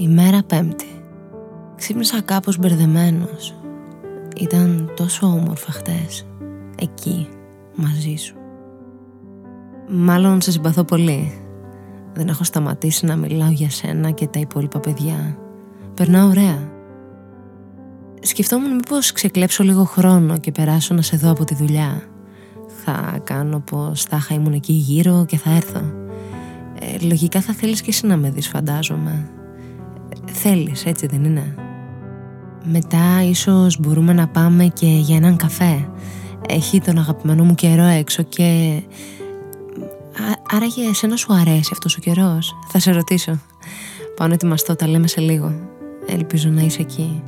Ημέρα πέμπτη. Ξύπνησα κάπως μπερδεμένος. Ήταν τόσο όμορφα χτες. Εκεί, μαζί σου. Μάλλον σε συμπαθώ πολύ. Δεν έχω σταματήσει να μιλάω για σένα και τα υπόλοιπα παιδιά. Περνάω ωραία. Σκεφτόμουν μήπως ξεκλέψω λίγο χρόνο και περάσω να σε δω από τη δουλειά. Θα κάνω πως θα ήμουν εκεί γύρω και θα έρθω. Ε, λογικά θα θέλεις και εσύ να με δεις φαντάζομαι. Θέλεις, έτσι δεν είναι; Μετά ίσως μπορούμε να πάμε και για έναν καφέ. Έχει τον αγαπημένο μου καιρό έξω και... Άρα για εσένα σου αρέσει αυτός ο καιρός; Θα σε ρωτήσω. Πάω να ετοιμαστώ, τα λέμε σε λίγο. Ελπίζω να είσαι εκεί.